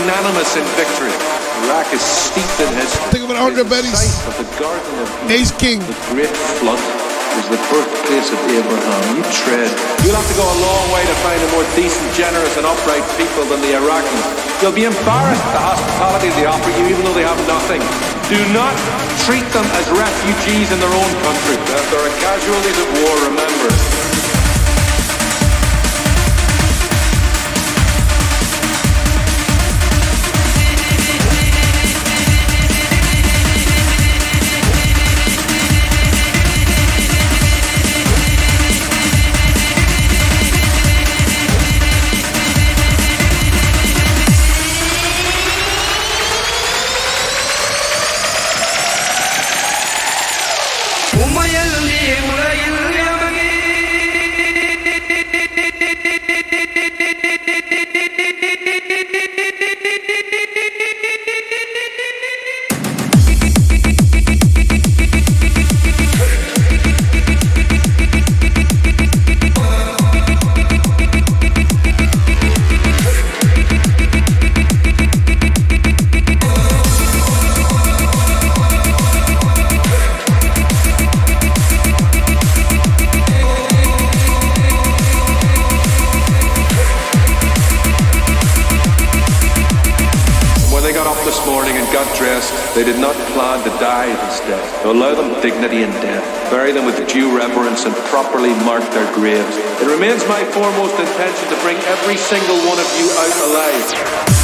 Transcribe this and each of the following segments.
to be magnanimous in victory. Iraq is steeped in history. Think of it, Andre Betty's Of the Garden of Ace King. the Great Flood was the birthplace of Abraham. You tread. You'll have to go a long way to find a more decent, generous, and upright people than the Iraqis. You'll be embarrassed at the hospitality they offer you, even though they have nothing. Do not treat them as refugees in their own country. There are casualties of war, remember. They did not plan to die this day. Allow them dignity in death. Bury them with due reverence and properly mark their graves. It remains my foremost intention to bring every single one of you out alive.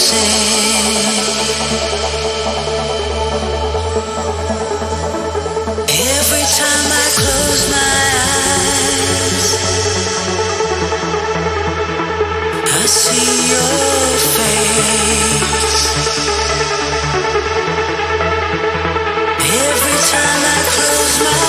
Every time I close my eyes,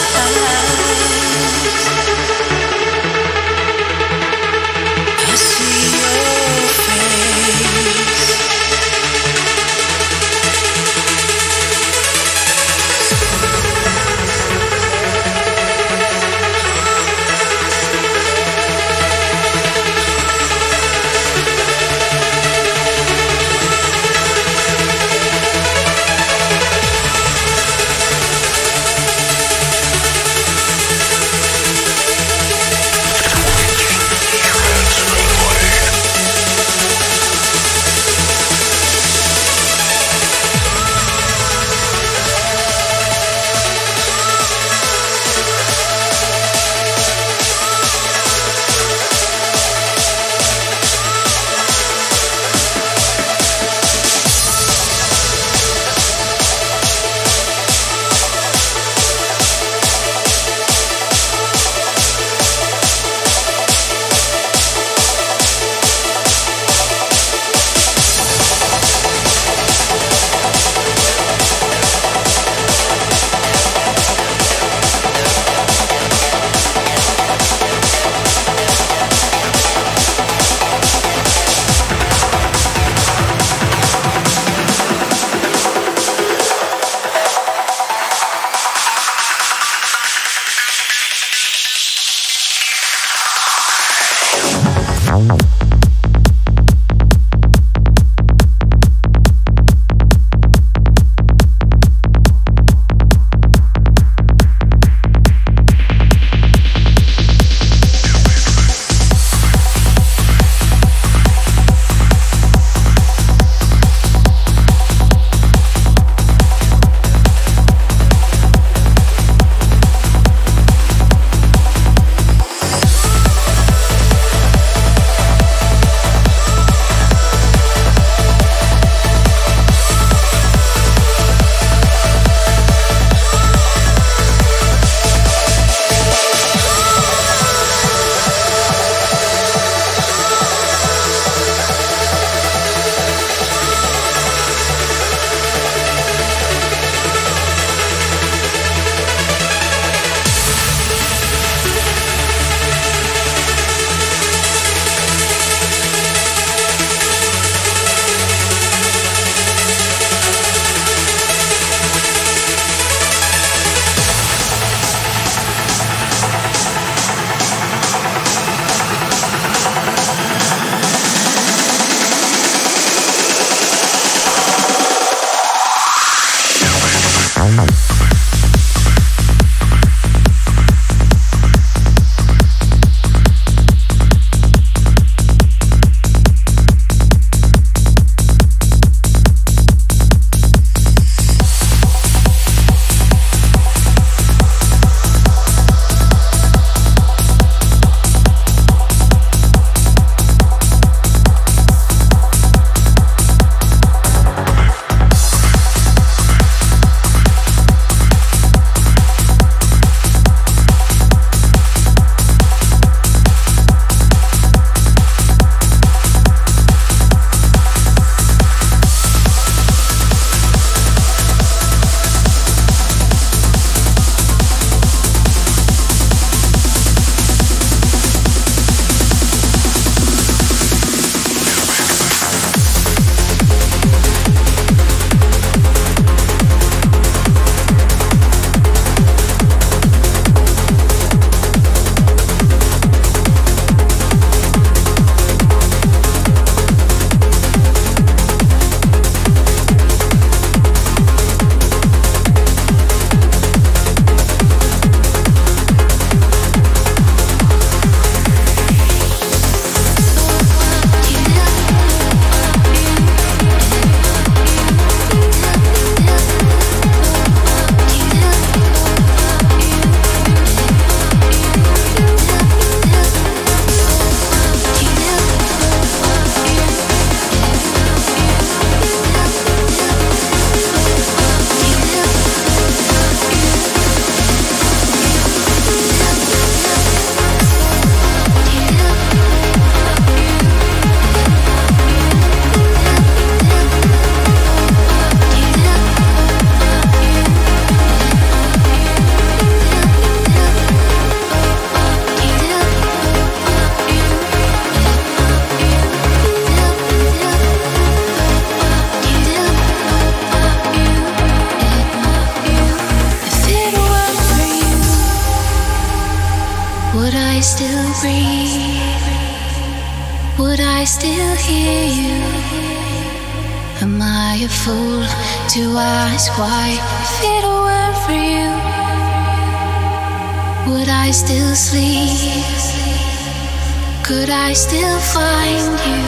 could I still find you?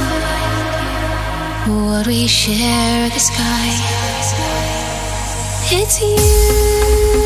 Would we share the sky? It's you.